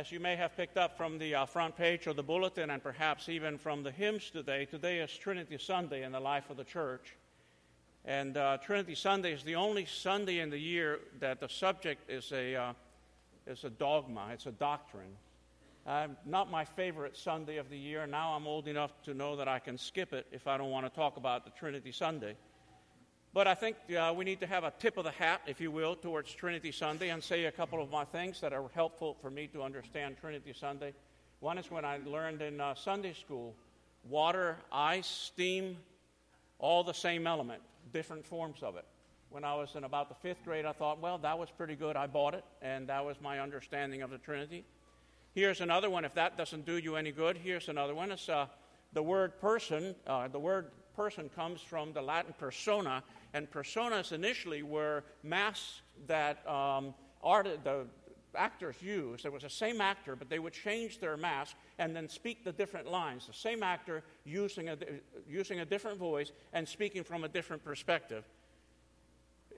As you may have picked up from the uh, front page of the bulletin and perhaps even from the hymns today, today is Trinity Sunday in the life of the church. And uh, Trinity Sunday is the only Sunday in the year that the subject is a, uh, is a dogma, it's a doctrine. Not my favorite Sunday of the year. Now I'm old enough to know that I can skip it if I don't want to talk about the Trinity Sunday. But I think uh, we need to have a tip of the hat, if you will, towards Trinity Sunday and say a couple of my things that are helpful for me to understand Trinity Sunday. One is when I learned in uh, Sunday school water, ice, steam, all the same element, different forms of it. When I was in about the fifth grade, I thought, well, that was pretty good. I bought it, and that was my understanding of the Trinity. Here's another one. If that doesn't do you any good, here's another one. It's uh, the word person. Uh, the word person comes from the Latin persona, and personas initially were masks that um, art, the actors used. There was the same actor, but they would change their mask and then speak the different lines. The same actor using a, using a different voice and speaking from a different perspective.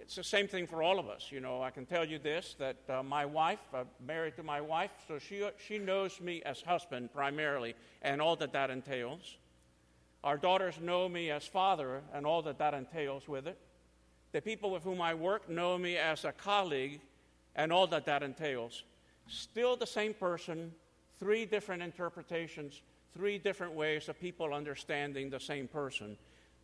It's the same thing for all of us. You know, I can tell you this that uh, my wife, I'm married to my wife, so she, she knows me as husband primarily and all that that entails. Our daughters know me as father and all that that entails with it. The people with whom I work know me as a colleague and all that that entails. Still the same person, three different interpretations, three different ways of people understanding the same person.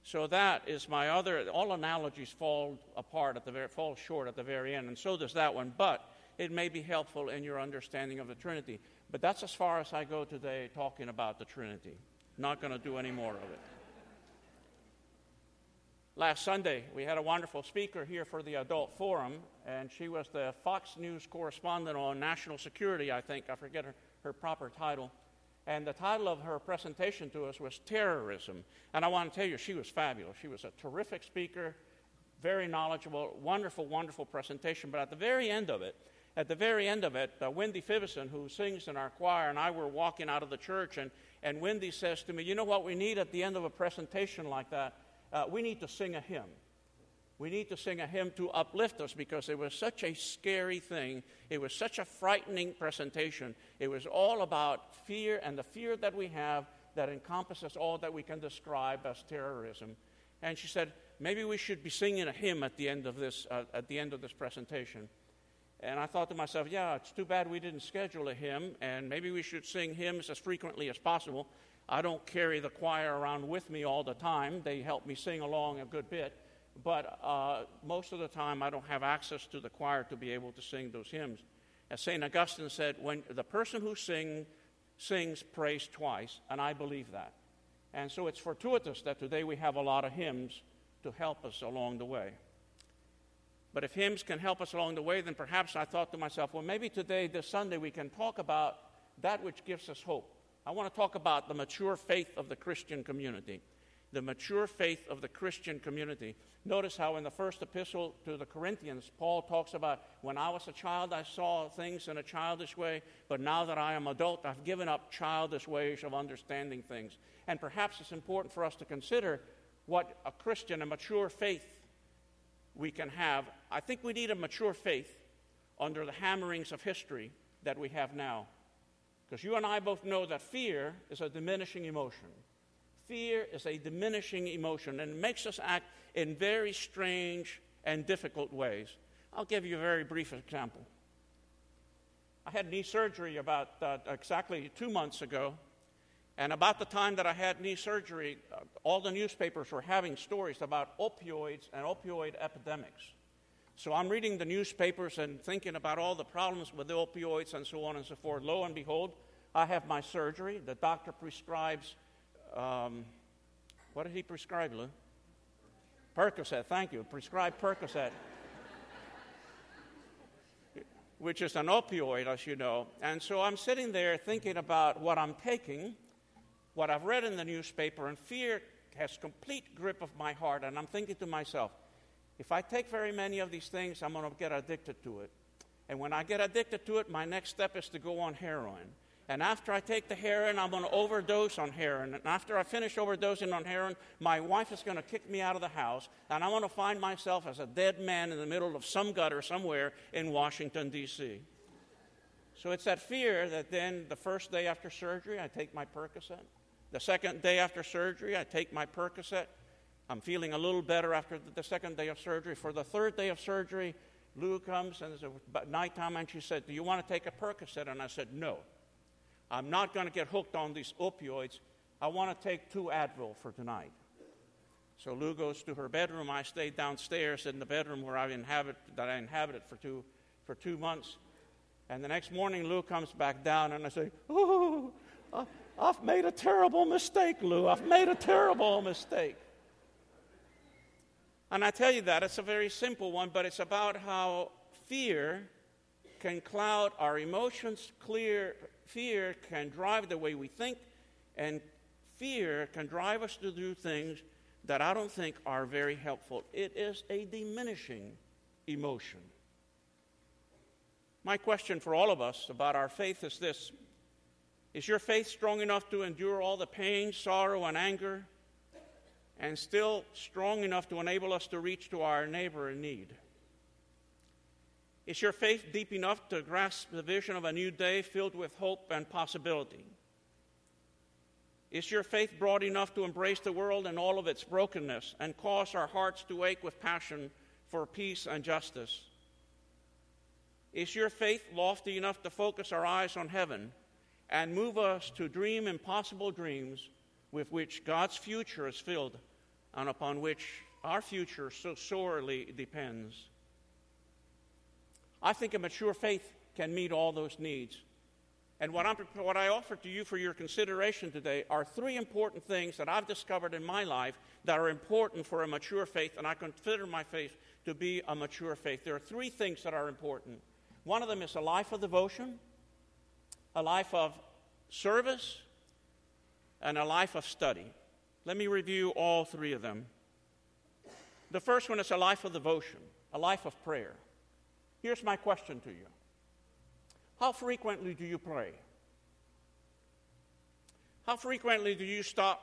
So that is my other. All analogies fall apart at the very, fall short at the very end, and so does that one. But it may be helpful in your understanding of the Trinity. But that's as far as I go today talking about the Trinity. Not going to do any more of it. Last Sunday, we had a wonderful speaker here for the Adult Forum, and she was the Fox News correspondent on national security, I think. I forget her, her proper title. And the title of her presentation to us was Terrorism. And I want to tell you, she was fabulous. She was a terrific speaker, very knowledgeable, wonderful, wonderful presentation. But at the very end of it, at the very end of it, uh, Wendy Fivison, who sings in our choir, and I were walking out of the church, and and Wendy says to me, You know what we need at the end of a presentation like that? Uh, we need to sing a hymn. We need to sing a hymn to uplift us because it was such a scary thing. It was such a frightening presentation. It was all about fear and the fear that we have that encompasses all that we can describe as terrorism. And she said, maybe we should be singing a hymn at the end of this, uh, at the end of this presentation. And I thought to myself, yeah, it's too bad we didn't schedule a hymn, and maybe we should sing hymns as frequently as possible. I don't carry the choir around with me all the time, they help me sing along a good bit. But uh, most of the time, I don't have access to the choir to be able to sing those hymns. As St. Augustine said, when the person who sing, sings prays twice, and I believe that. And so it's fortuitous that today we have a lot of hymns to help us along the way. But if hymns can help us along the way, then perhaps I thought to myself, well, maybe today, this Sunday, we can talk about that which gives us hope. I want to talk about the mature faith of the Christian community. The mature faith of the Christian community. Notice how in the first epistle to the Corinthians, Paul talks about when I was a child, I saw things in a childish way, but now that I am adult, I've given up childish ways of understanding things. And perhaps it's important for us to consider what a Christian, a mature faith, we can have. I think we need a mature faith under the hammerings of history that we have now. Because you and I both know that fear is a diminishing emotion. Fear is a diminishing emotion and it makes us act in very strange and difficult ways. I'll give you a very brief example. I had knee surgery about uh, exactly two months ago, and about the time that I had knee surgery, uh, all the newspapers were having stories about opioids and opioid epidemics. So I'm reading the newspapers and thinking about all the problems with the opioids and so on and so forth. Lo and behold, I have my surgery. The doctor prescribes, um, what did he prescribe, Lou? Percocet, thank you. Prescribed Percocet, which is an opioid, as you know. And so I'm sitting there thinking about what I'm taking what I've read in the newspaper, and fear has complete grip of my heart. And I'm thinking to myself, if I take very many of these things, I'm going to get addicted to it. And when I get addicted to it, my next step is to go on heroin. And after I take the heroin, I'm going to overdose on heroin. And after I finish overdosing on heroin, my wife is going to kick me out of the house. And I'm going to find myself as a dead man in the middle of some gutter somewhere in Washington, D.C. So it's that fear that then the first day after surgery, I take my Percocet. The second day after surgery, I take my Percocet. I'm feeling a little better after the second day of surgery. For the third day of surgery, Lou comes and it's nighttime and she said, Do you want to take a Percocet? And I said, No. I'm not going to get hooked on these opioids. I want to take two Advil for tonight. So Lou goes to her bedroom. I stayed downstairs in the bedroom where I inhabit, that I inhabited for two, for two months. And the next morning, Lou comes back down, and I say, Oh, I've made a terrible mistake, Lou. I've made a terrible mistake. And I tell you that, it's a very simple one, but it's about how fear can cloud our emotions, clear fear can drive the way we think, and fear can drive us to do things that I don't think are very helpful. It is a diminishing emotion. My question for all of us about our faith is this Is your faith strong enough to endure all the pain, sorrow, and anger, and still strong enough to enable us to reach to our neighbor in need? Is your faith deep enough to grasp the vision of a new day filled with hope and possibility? Is your faith broad enough to embrace the world and all of its brokenness and cause our hearts to ache with passion for peace and justice? Is your faith lofty enough to focus our eyes on heaven and move us to dream impossible dreams with which God's future is filled and upon which our future so sorely depends? I think a mature faith can meet all those needs. And what, what, i offer to you for your consideration today are three important things that I've discovered in my life that are important for a mature faith, and I consider my faith to be a mature faith. There are three things that are important. One of them is a life of devotion, a life of service, and a life of study. Let me review all three of them. The first one is a life of devotion, a life of prayer. Here's my question to you how frequently do you pray? How frequently do you stop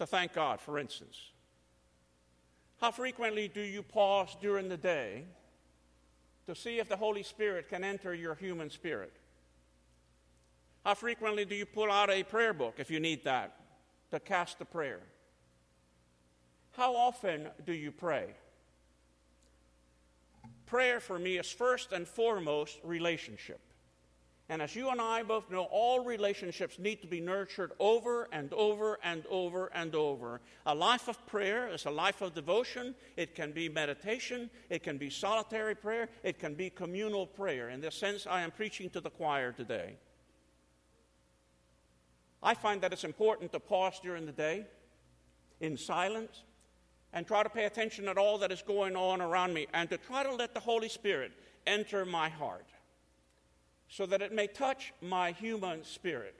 to thank God, for instance? How frequently do you pause during the day to see if the Holy Spirit can enter your human spirit? How frequently do you pull out a prayer book if you need that to cast a prayer? How often do you pray? Prayer for me is first and foremost relationship. And as you and I both know, all relationships need to be nurtured over and over and over and over. A life of prayer is a life of devotion. It can be meditation, it can be solitary prayer, it can be communal prayer. In this sense, I am preaching to the choir today. I find that it's important to pause during the day in silence and try to pay attention at all that is going on around me and to try to let the Holy Spirit enter my heart so that it may touch my human spirit.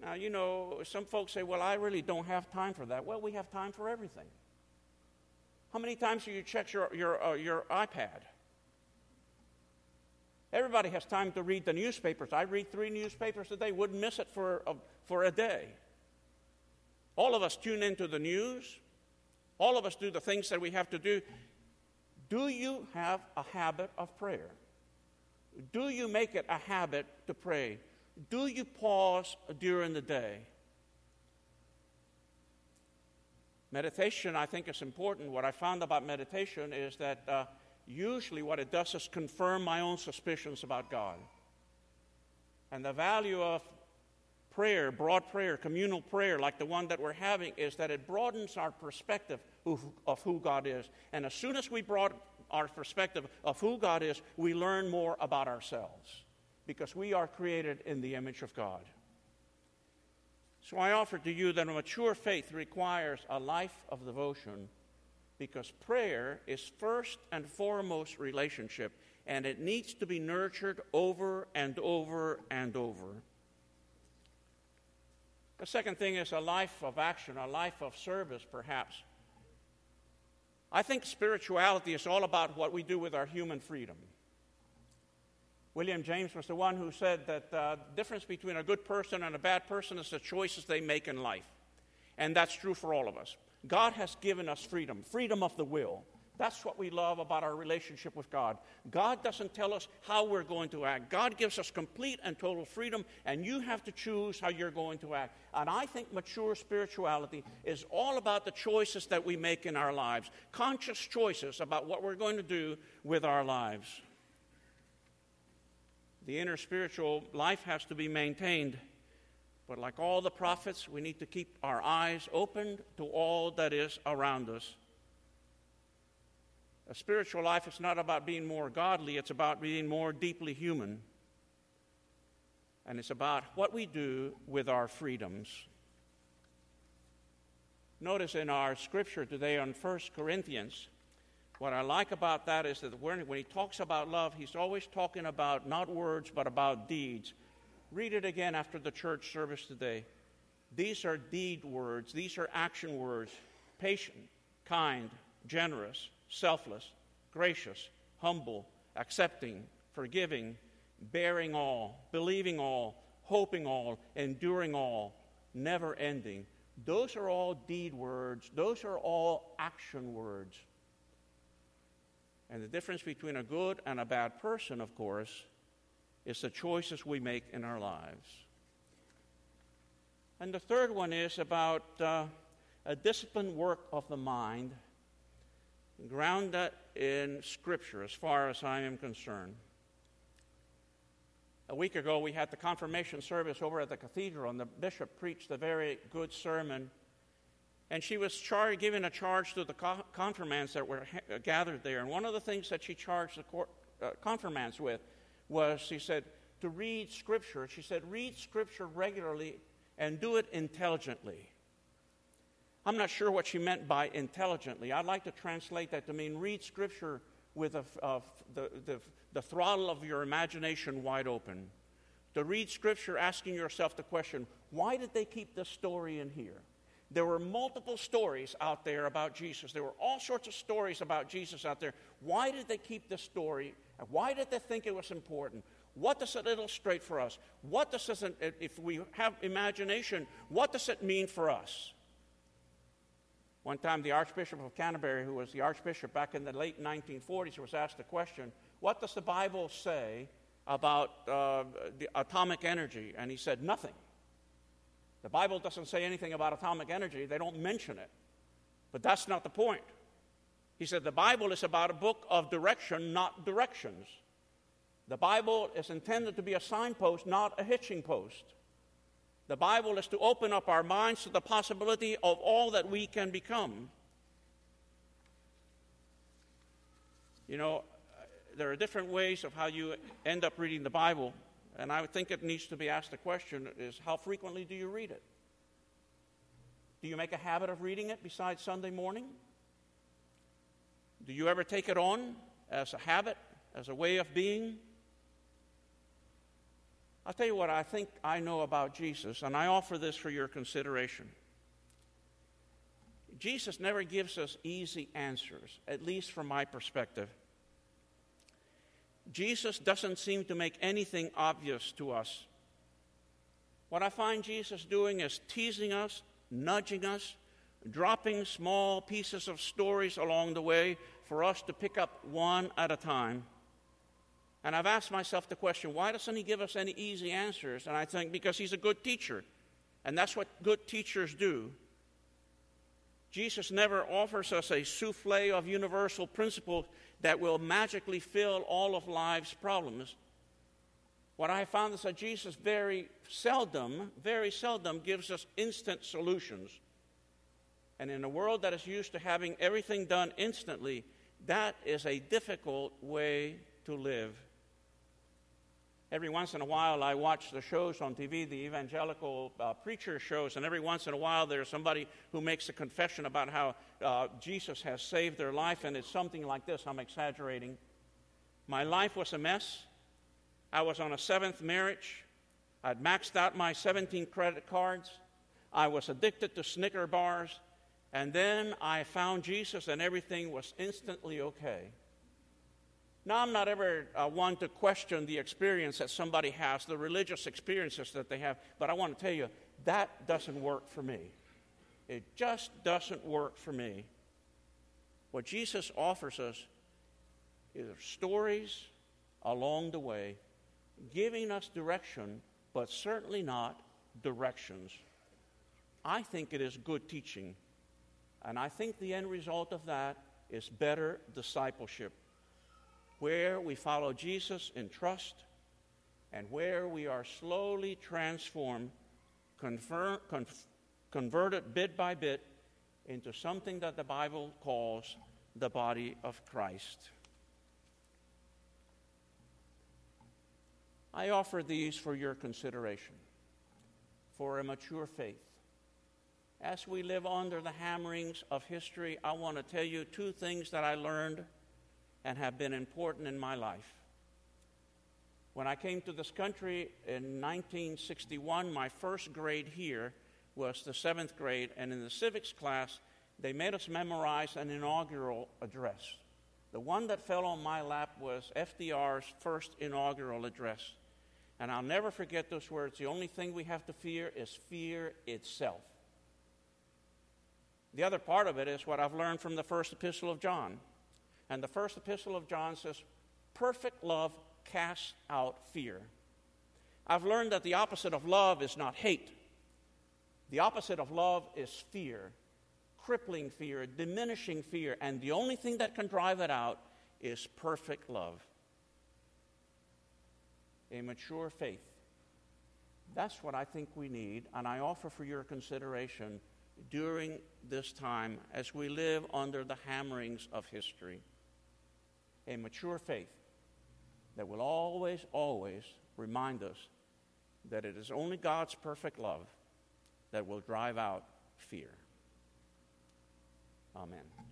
Now, you know, some folks say, well, I really don't have time for that. Well, we have time for everything. How many times do you check your, your, uh, your iPad? Everybody has time to read the newspapers. I read three newspapers a day, wouldn't miss it for a, for a day. All of us tune into the news. All of us do the things that we have to do. Do you have a habit of prayer? Do you make it a habit to pray? Do you pause during the day? Meditation, I think, is important. What I found about meditation is that uh, usually what it does is confirm my own suspicions about God. And the value of prayer, broad prayer, communal prayer, like the one that we're having, is that it broadens our perspective of, of who God is. And as soon as we broaden our perspective of who God is, we learn more about ourselves because we are created in the image of God. So I offer to you that a mature faith requires a life of devotion because prayer is first and foremost relationship and it needs to be nurtured over and over and over. The second thing is a life of action, a life of service, perhaps. I think spirituality is all about what we do with our human freedom. William James was the one who said that uh, the difference between a good person and a bad person is the choices they make in life. And that's true for all of us. God has given us freedom freedom of the will, That's what we love about our relationship with God. God doesn't tell us how we're going to act. God gives us complete and total freedom, and you have to choose how you're going to act. And I think mature spirituality is all about the choices that we make in our lives, conscious choices about what we're going to do with our lives. The inner spiritual life has to be maintained. But like all the prophets, we need to keep our eyes open to all that is around us. A spiritual life is not about being more godly, it's about being more deeply human. And it's about what we do with our freedoms. Notice in our scripture today on 1 Corinthians, what I like about that is that when, he talks about love, he's always talking about not words, but about deeds. Read it again after the church service today. These are deed words, these are action words patient, kind, generous, selfless, gracious, humble, accepting, forgiving, bearing all, believing all, hoping all, enduring all, never ending. Those are all deed words, those are all action words. And the difference between a good and a bad person, of course, is the choices we make in our lives. And the third one is about uh, a disciplined work of the mind grounded in Scripture as far as I am concerned. A week ago, we had the confirmation service over at the cathedral, and the bishop preached a very good sermon. And she was char- giving a charge to the co- confirmands that were ha- gathered there. And one of the things that she charged the court, uh, confirmands with was, she said, to read Scripture. She said, read Scripture regularly and do it intelligently. I'm not sure what she meant by intelligently. I'd like to translate that to mean read Scripture with a, uh, the, the, the throttle of your imagination wide open. To read Scripture asking yourself the question why did they keep this story in here? There were multiple stories out there about Jesus. There were all sorts of stories about Jesus out there. Why did they keep this story? Why did they think it was important? What does it illustrate for us? What does it, if we have imagination, what does it mean for us? One time, the Archbishop of Canterbury, who was the Archbishop back in the late 1940s, was asked the question, What does the Bible say about uh, the atomic energy? And he said, Nothing. The Bible doesn't say anything about atomic energy, they don't mention it. But that's not the point. He said, The Bible is about a book of direction, not directions. The Bible is intended to be a signpost, not a hitching post. The Bible is to open up our minds to the possibility of all that we can become. You know, there are different ways of how you end up reading the Bible, and I think it needs to be asked the question is how frequently do you read it? Do you make a habit of reading it besides Sunday morning? Do you ever take it on as a habit, as a way of being? I'll tell you what I think I know about Jesus, and I offer this for your consideration. Jesus never gives us easy answers, at least from my perspective. Jesus doesn't seem to make anything obvious to us. What I find Jesus doing is teasing us, nudging us, dropping small pieces of stories along the way for us to pick up one at a time. And I've asked myself the question why doesn't he give us any easy answers? And I think because he's a good teacher. And that's what good teachers do. Jesus never offers us a souffle of universal principles that will magically fill all of life's problems. What I found is that Jesus very seldom, very seldom gives us instant solutions. And in a world that is used to having everything done instantly, that is a difficult way to live. Every once in a while, I watch the shows on TV, the evangelical uh, preacher shows, and every once in a while, there's somebody who makes a confession about how uh, Jesus has saved their life, and it's something like this. I'm exaggerating. My life was a mess. I was on a seventh marriage. I'd maxed out my 17 credit cards. I was addicted to Snicker bars. And then I found Jesus, and everything was instantly okay. Now, I'm not ever uh, one to question the experience that somebody has, the religious experiences that they have, but I want to tell you that doesn't work for me. It just doesn't work for me. What Jesus offers us is stories along the way, giving us direction, but certainly not directions. I think it is good teaching. And I think the end result of that is better discipleship, where we follow Jesus in trust and where we are slowly transformed, confer- conf- converted bit by bit into something that the Bible calls the body of Christ. I offer these for your consideration, for a mature faith. As we live under the hammerings of history, I want to tell you two things that I learned and have been important in my life. When I came to this country in 1961, my first grade here was the seventh grade, and in the civics class, they made us memorize an inaugural address. The one that fell on my lap was FDR's first inaugural address. And I'll never forget those words. The only thing we have to fear is fear itself. The other part of it is what I've learned from the first epistle of John. And the first epistle of John says, Perfect love casts out fear. I've learned that the opposite of love is not hate, the opposite of love is fear, crippling fear, diminishing fear. And the only thing that can drive it out is perfect love a mature faith. That's what I think we need, and I offer for your consideration during this time as we live under the hammerings of history. A mature faith that will always, always remind us that it is only God's perfect love that will drive out fear. Amen.